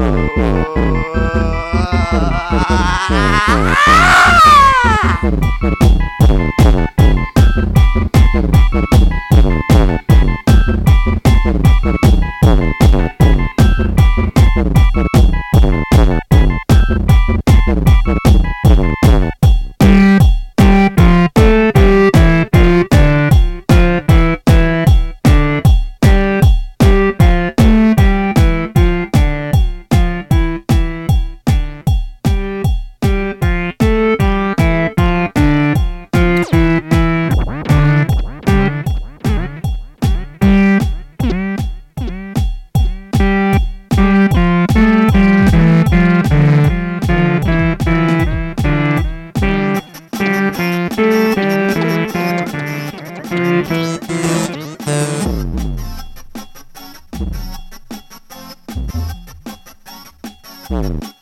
Ah! Mm-hmm.